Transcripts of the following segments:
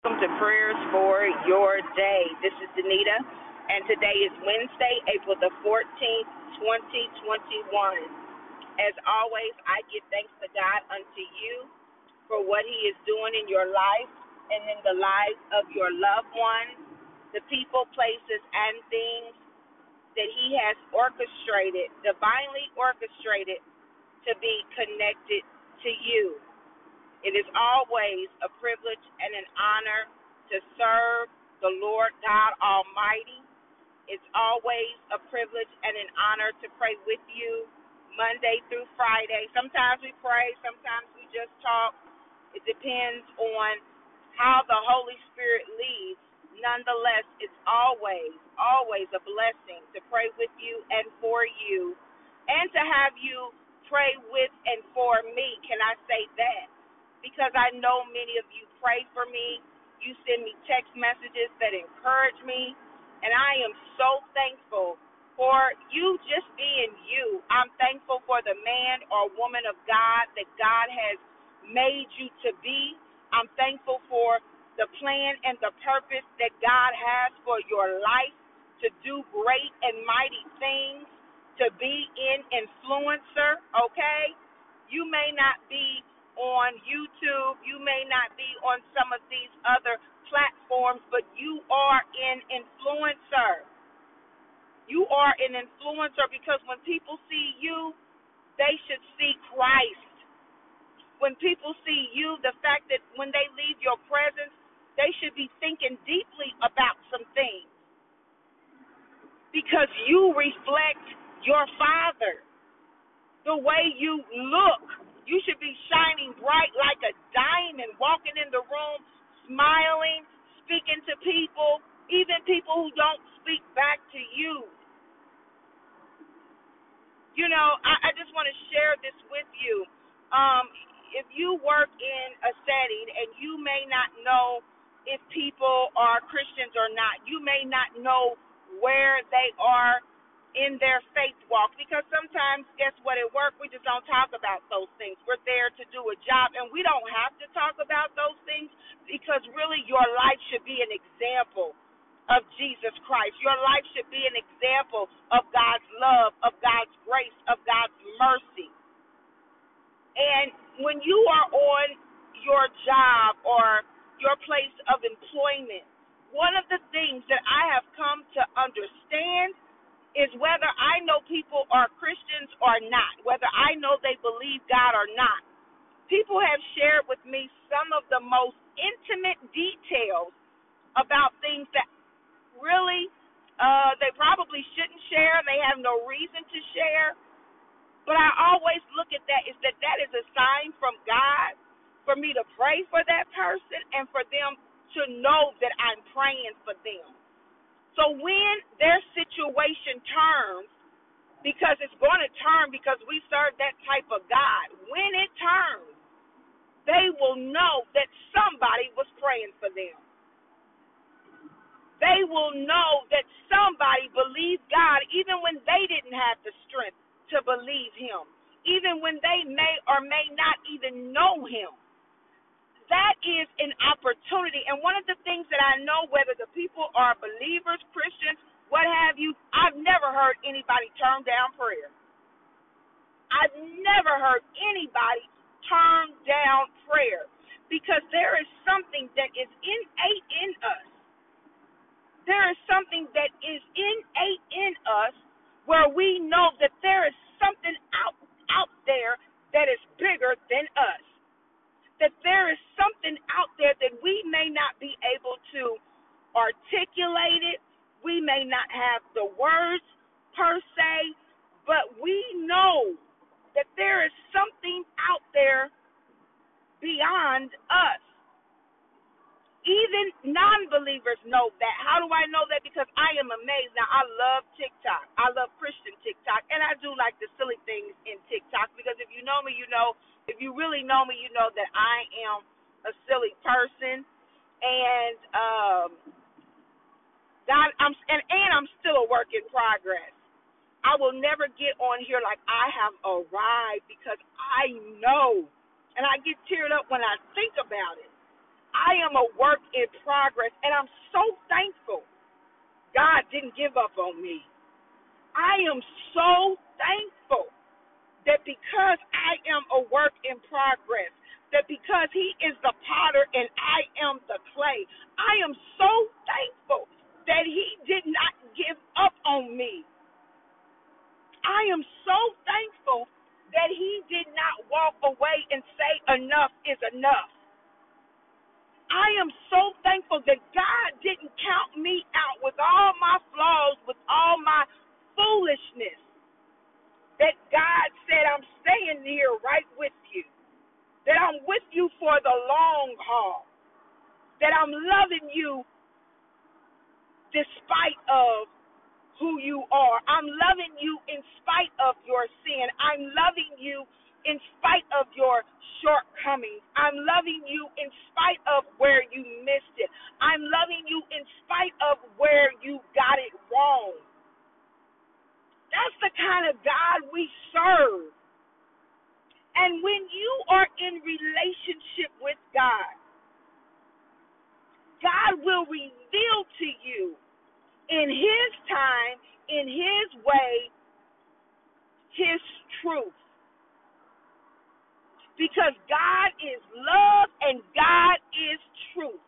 Welcome to prayers for your day. This is Danita, and today is Wednesday, April the 14th, 2021. As always, I give thanks to God unto you for what He is doing in your life and in the lives of your loved ones, the people, places, and things that He has orchestrated, divinely orchestrated, to be connected to you. It is always a privilege and an honor to serve the Lord God Almighty. It's always a privilege and an honor to pray with you Monday through Friday. Sometimes we pray, sometimes we just talk. It depends on how the Holy Spirit leads. Nonetheless, it's always, always a blessing to pray with you and for you, and to have you pray with and for me. Can I say that? Because I know many of you pray for me. You send me text messages that encourage me, and I am so thankful for you just being you. I'm thankful for the man or woman of God that God has made you to be. I'm thankful for the plan and the purpose that God has for your life to do great and mighty things, to be an influencer, okay? You may not be on YouTube. You may not be on some of these other platforms, but you are an influencer. You are an influencer because when people see you, they should see Christ. When people see you, the fact that when they leave your presence, they should be thinking deeply about some things because you reflect your Father. The way you look you should be shining bright like a diamond, walking in the room, smiling, speaking to people, even people who don't speak back to you. You know, I, I just want to share this with you. Um, if you work in a setting and you may not know if people are Christians or not, you may not know where they are in their faith walk. Because sometimes guess what? At work we just don't talk about those things. We're there to do a job and we don't have to talk about those things because really your life should be an example of Jesus Christ. Your life should be an example of God's love of God's grace of God's mercy and when you are on your job or your place of employment one of the things that I have come to understand is whether I know people are Christians or not, whether I know they believe God or not. People have shared with me some of the most intimate details about things that really uh, they probably shouldn't share. They have no reason to share. But I always look at that is that that is a sign from God for me to pray for that person and for them to know that I'm praying for them. So when their situation turns, because it's going to turn because we serve that type of God, when it turns, they will know that somebody was praying for them. They will know that somebody believed God even when they didn't have the strength to believe Him, even when they may or may not even know Him that is an opportunity. And one of the things that I know, whether the people are believers, Christians, what have you, I've never heard anybody turn down prayer. I've never heard anybody turn down prayer because there is something that is innate in us. There is something that is innate in us where we know that there is something out out there that is bigger than us that there is something out there that we may not be able to articulate it. We may not have the words per se, but we know that there is something out there beyond us. Even non believers know that. How do I know that? Because I am amazed. Now, I love TikTok. I love Christian TikTok. And I do like the silly things in TikTok because if you know me, you know if you really know me, you know that I am a silly person, and um, God, I'm and and I'm still a work in progress. I will never get on here like I have arrived because I know, and I get teared up when I think about it. I am a work in progress, and I'm so thankful God didn't give up on me. I am so thankful that because I am a work in progress, that because He is the potter and I am the clay, I am so thankful that He did not give up on me. I am so thankful that He did not walk away and say, Enough is enough. I am so thankful that God didn't count me out with all my flaws, with all my foolishness. That God said, I'm staying here right with you. That I'm with you for the long haul. That I'm loving you despite of who you are. I'm loving you in spite of your sin. I'm loving you in spite of your shortcomings. I'm loving you in spite of where you missed it. I'm loving you in spite of where you got it wrong. That's the kind of God we serve. And when you are in relationship with God, God will reveal to you in His time, in His way, His truth because God is love and God is truth.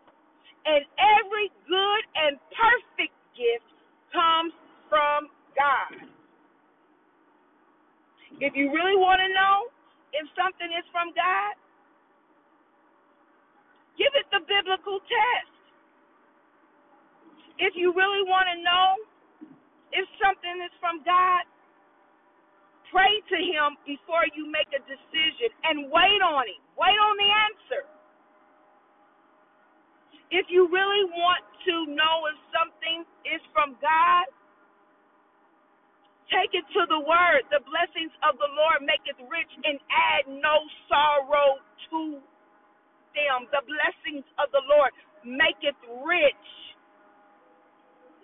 And every good and perfect gift comes from God. If you really want to know if something is from God, give it the biblical test. If you really want to know if something is from God, Pray to Him before you make a decision and wait on Him. Wait on the answer. If you really want to know if something is from God, take it to the Word. The blessings of the Lord maketh rich and add no sorrow to them. The blessings of the Lord maketh rich,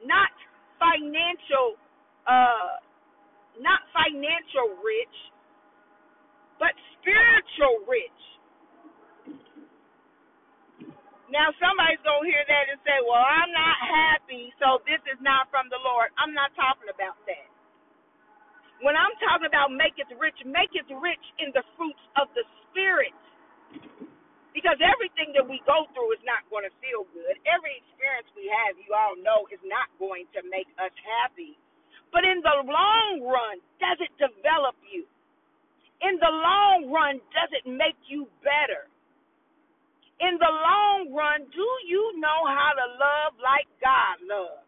not financial uh, financial rich, but spiritual rich. Now, somebody's going to hear that and say, Well, I'm not happy, so this is not from the Lord. I'm not talking about that. When I'm talking about make it rich, make it rich in the fruits of the Spirit. Because everything that we go through is not going to feel good. Every experience we have, you all know, is not going to make us happy. But in the long run, does it develop you? In the long run, does it make you better? In the long run, do you know how to love like God loves?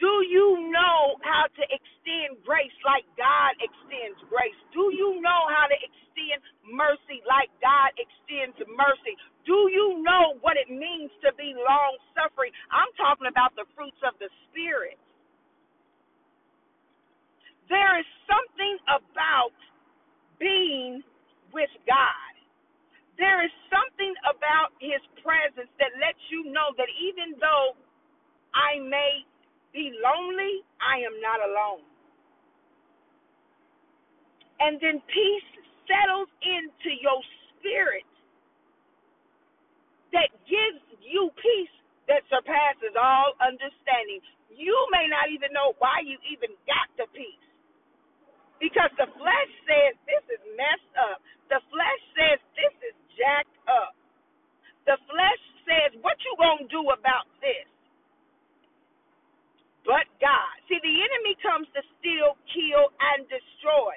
Do you know how to extend grace like God extends grace? Do you know how to extend mercy like God extends mercy? Do you know what it means to be long suffering? I'm talking about the fruits of the Spirit. There is something about being with God. There is something about His presence that lets you know that even though I may be lonely, I am not alone. And then peace settles into your spirit that gives you peace that surpasses all understanding. You may not even know why you even got the peace. Because the flesh says this is messed up. The flesh says this is jacked up. The flesh says, What you gonna do about this? But God. See, the enemy comes to steal, kill, and destroy.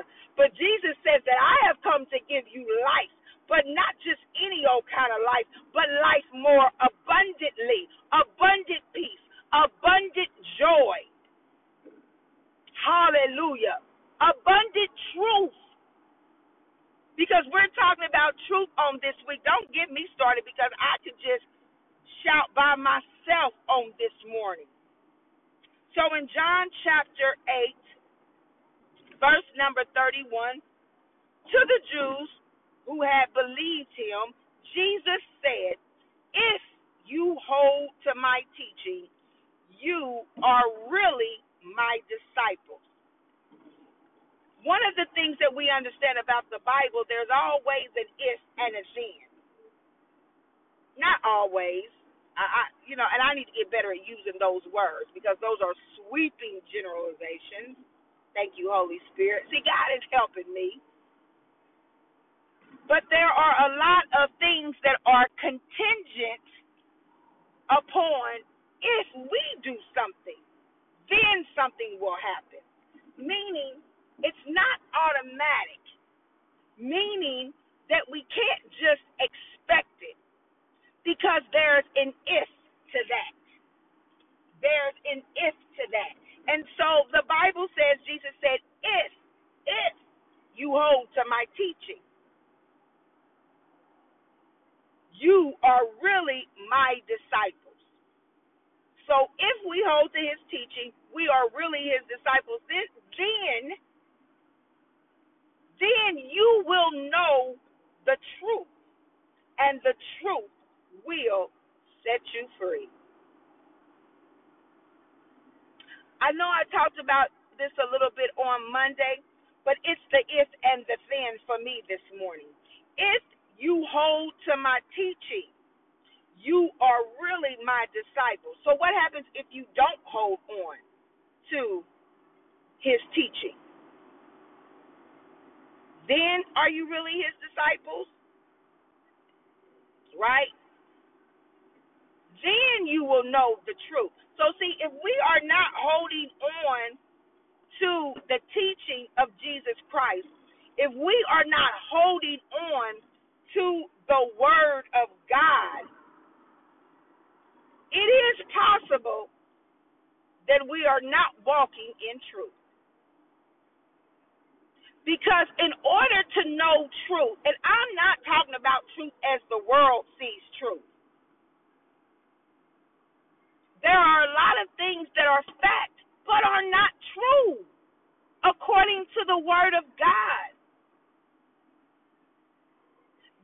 but Jesus says that I have come to give you life, but not just any old kind of life, but life more abundantly, abundant peace, abundant joy. Hallelujah. Abundant truth. Because we're talking about truth on this week. Don't get me started because I could just shout by myself on this morning. So in John chapter 8, verse number 31, to the Jews who had believed him, Jesus said, If you hold to my teaching, you are really my disciples. One of the things that we understand about the Bible, there's always an if and a then. not always. I, I, you know, and I need to get better at using those words because those are sweeping generalizations. Thank you, Holy Spirit. See, God is helping me. But there are a lot of things that are contingent upon if we do something, then something will happen. Meaning, it's not automatic. Meaning that we can't just expect it because there's an if to that. There's an if to that. And so the Bible says, Jesus said, if, if you hold to my teaching, you are really my disciples. So if we hold to his teaching, we are really his disciples. Then, then, then you will know the truth, and the truth will set you free. I know I talked about this a little bit on Monday, but it's the if and the then for me this morning. If you hold to my teaching, you are really my disciple. So, what happens if you don't hold on to his teaching? Then, are you really his disciples? Right? Then you will know the truth. So, see, if we are not holding on to the teaching of Jesus Christ, if we are not holding on to the Word of God, it is possible that we are not walking in truth. Because in order to know truth, and I'm not talking about truth as the world sees truth, there are a lot of things that are fact but are not true according to the Word of God.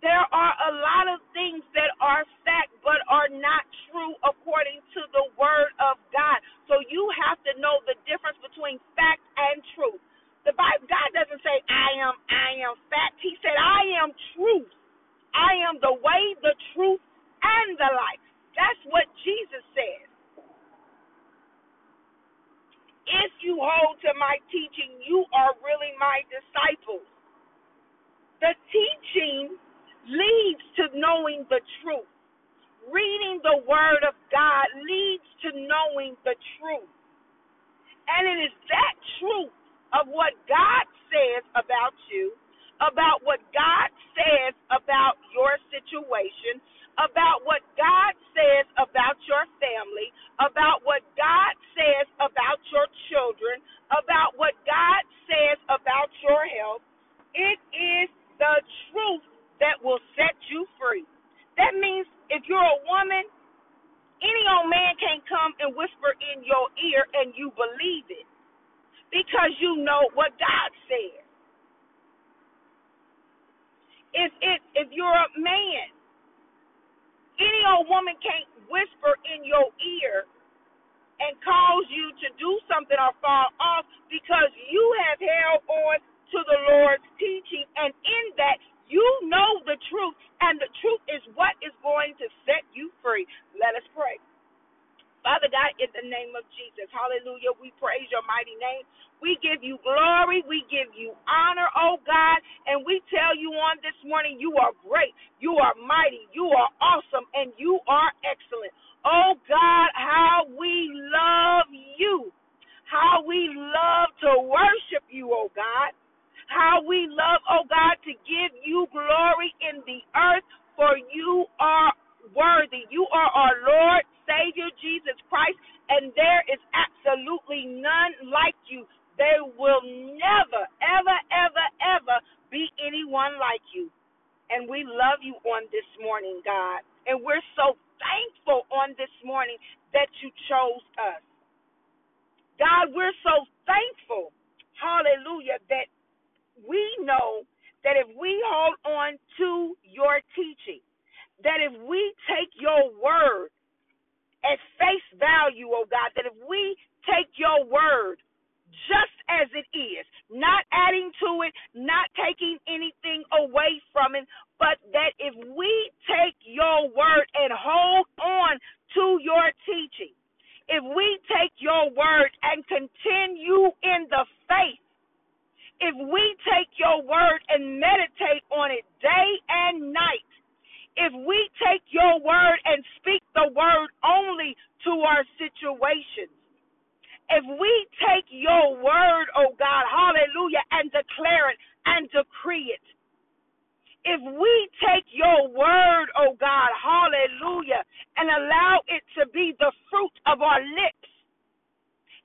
There are a lot of things that are fact but are not true according to the Word of God. So you have to know the difference between fact and truth. The Bible, God doesn't say, I am, I am fact. He said, I am truth. I am the way, the truth, and the life. That's what Jesus said. If you hold to my teaching, you are really my disciples. The teaching leads to knowing the truth. Reading the Word of God leads to knowing the truth. And it is that truth of what God says about you, about what God says about your situation, about what God says about your family, about what God says about your children, about what God says about your health. It is the truth that will set you free. That means if you're a woman, any old man can't come and whisper in your ear and you believe it because you know what God said. If it if you're a man, any old woman can't whisper in your ear and cause you to do something or fall off because you have held on to the Lord's teaching, and in that you know the truth, and the truth is what is going to set you free. Let us pray. Father God, in the name of Jesus, hallelujah, we praise your mighty name. We give you glory. We give you honor, oh God. And we tell you on this morning, you are great. You are mighty. You are awesome. And you are excellent. Oh God, how we love you. How we love to worship you, oh God. How we love, oh God, to give you glory in the earth, for you are worthy. You are our Lord, Savior, Jesus Christ, and there is absolutely none like you. There will never, ever, ever, ever be anyone like you. And we love you on this morning, God. And we're so thankful on this morning that you chose us. God, we're so thankful, hallelujah, that we know that if we hold on to your teaching, that if we take your word at face value, oh God, that if we take your word just as it is, not adding to it, not taking anything away from it, but that if we take your word and hold on to your teaching, if we take your word and continue in the faith, if we take your word and meditate on it day and night, if we take your word and speak the word only to our situations, if we take your word, oh God, hallelujah, and declare it and decree it, if we take your word, oh God, hallelujah, and allow it to be the fruit of our lips,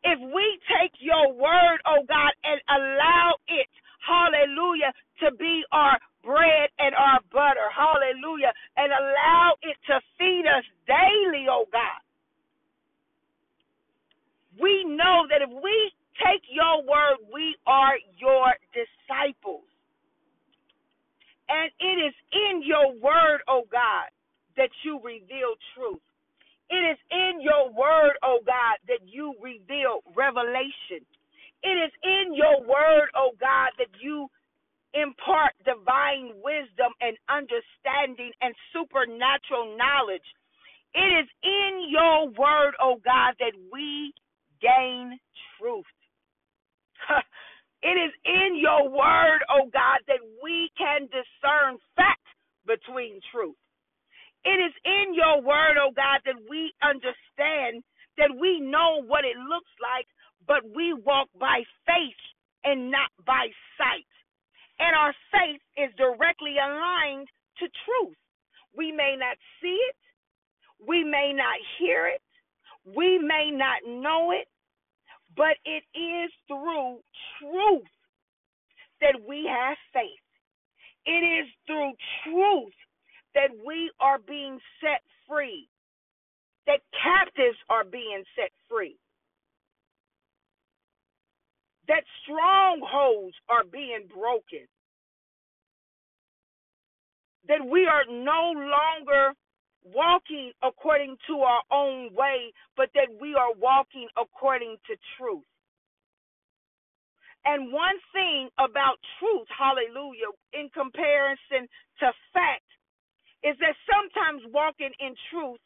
if we take your word, oh God, and allow it, hallelujah, to be our bread and our butter, hallelujah, and allow it to feed us daily, oh God, we know that if we take your word, we are your disciples. And it is in your word, oh God, that you reveal truth. It is in your word, oh God, that you reveal revelation. It is in your word, oh God, that you impart divine wisdom and understanding and supernatural knowledge. It is in your word, oh God, that we gain truth. it is in your word, oh God, that we can discern fact between truth. It is in your word, oh God, that we understand, that we know what it looks like, but we walk by faith and not by sight. And our faith is directly aligned to truth. We may not see it, we may not hear it, we may not know it, but it is through truth that we have faith. It is through truth that we are being set free, that captives are being set free, that strongholds are being broken, that we are no longer walking according to our own way, but that we are walking according to truth. And one thing about truth, hallelujah, in comparison to fact, is that sometimes walking in truth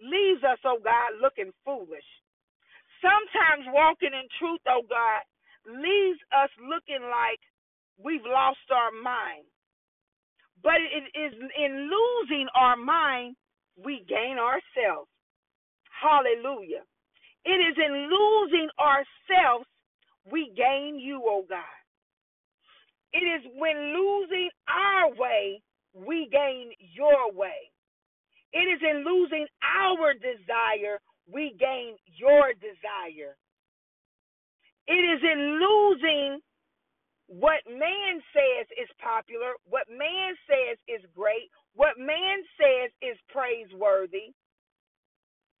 leaves us, oh God, looking foolish. Sometimes walking in truth, oh God, leaves us looking like we've lost our mind. But it is in losing our mind we gain ourselves. Hallelujah. It is in losing ourselves we gain you, oh God. It is when losing our way we gain your way. It is in losing our desire we gain your desire. It is in losing what man says is popular, what man says is great, what man says is praiseworthy,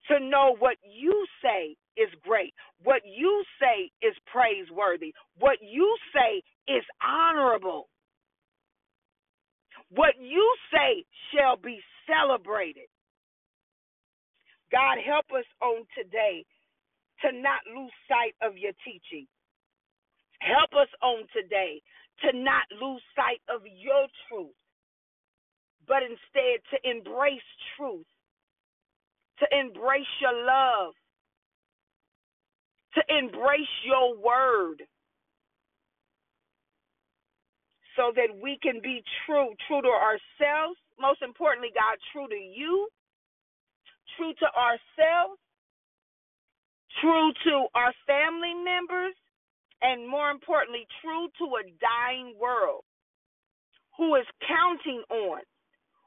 to know what you say is great, what you say is praiseworthy, what you say is honorable. What you say shall be celebrated. God, help us on today to not lose sight of your teaching. Help us on today to not lose sight of your truth, but instead to embrace truth, to embrace your love, to embrace your word, so that we can be true, true to ourselves, most importantly, God, true to you, true to ourselves, true to our family members, and more importantly, true to a dying world who is counting on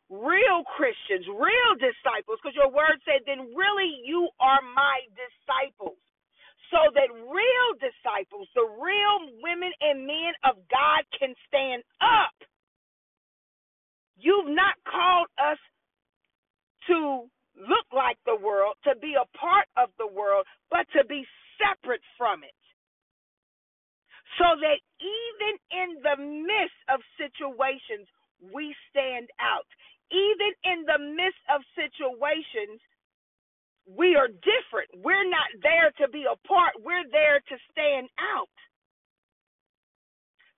real Christians, real disciples, because your word said, then really you are my disciples so that real disciples, the real women and men of God, can stand up. You've not called us to look like the world, to be a part of the world, but to be separate from it. So that even in the midst of situations, we stand out. Even in the midst of situations, we are different. We're not there to be apart. We're there to stand out.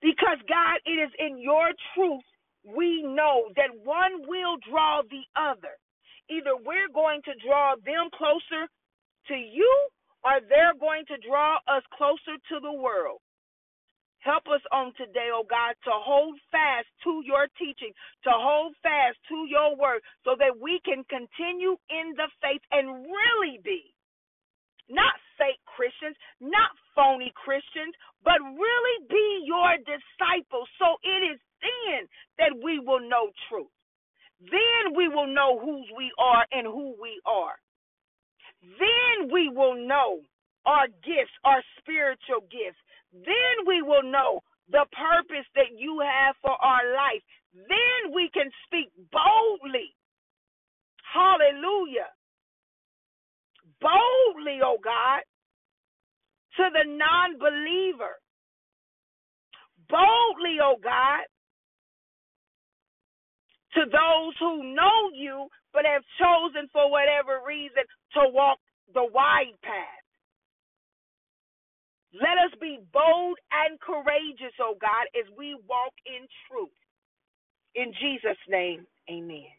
Because God, it is in your truth we know that one will draw the other. Either we're going to draw them closer to you or they're going to draw us closer to the world. Help us on today, oh God, to hold fast to your teaching, to hold fast to your word, so that we can continue in the faith and really be not fake Christians, not phony Christians, but really be your disciples. So it is then that we will know truth. Then we will know whose we are and who we are. Then we will know our gifts, our spiritual gifts. Then we will know the purpose that you have for our life. Then we can speak boldly. Hallelujah. Boldly, oh God, to the non believer. Boldly, oh God, to those who know you but have chosen for whatever reason to walk the wide path. Let us be bold and courageous, oh God, as we walk in truth. In Jesus' name, amen.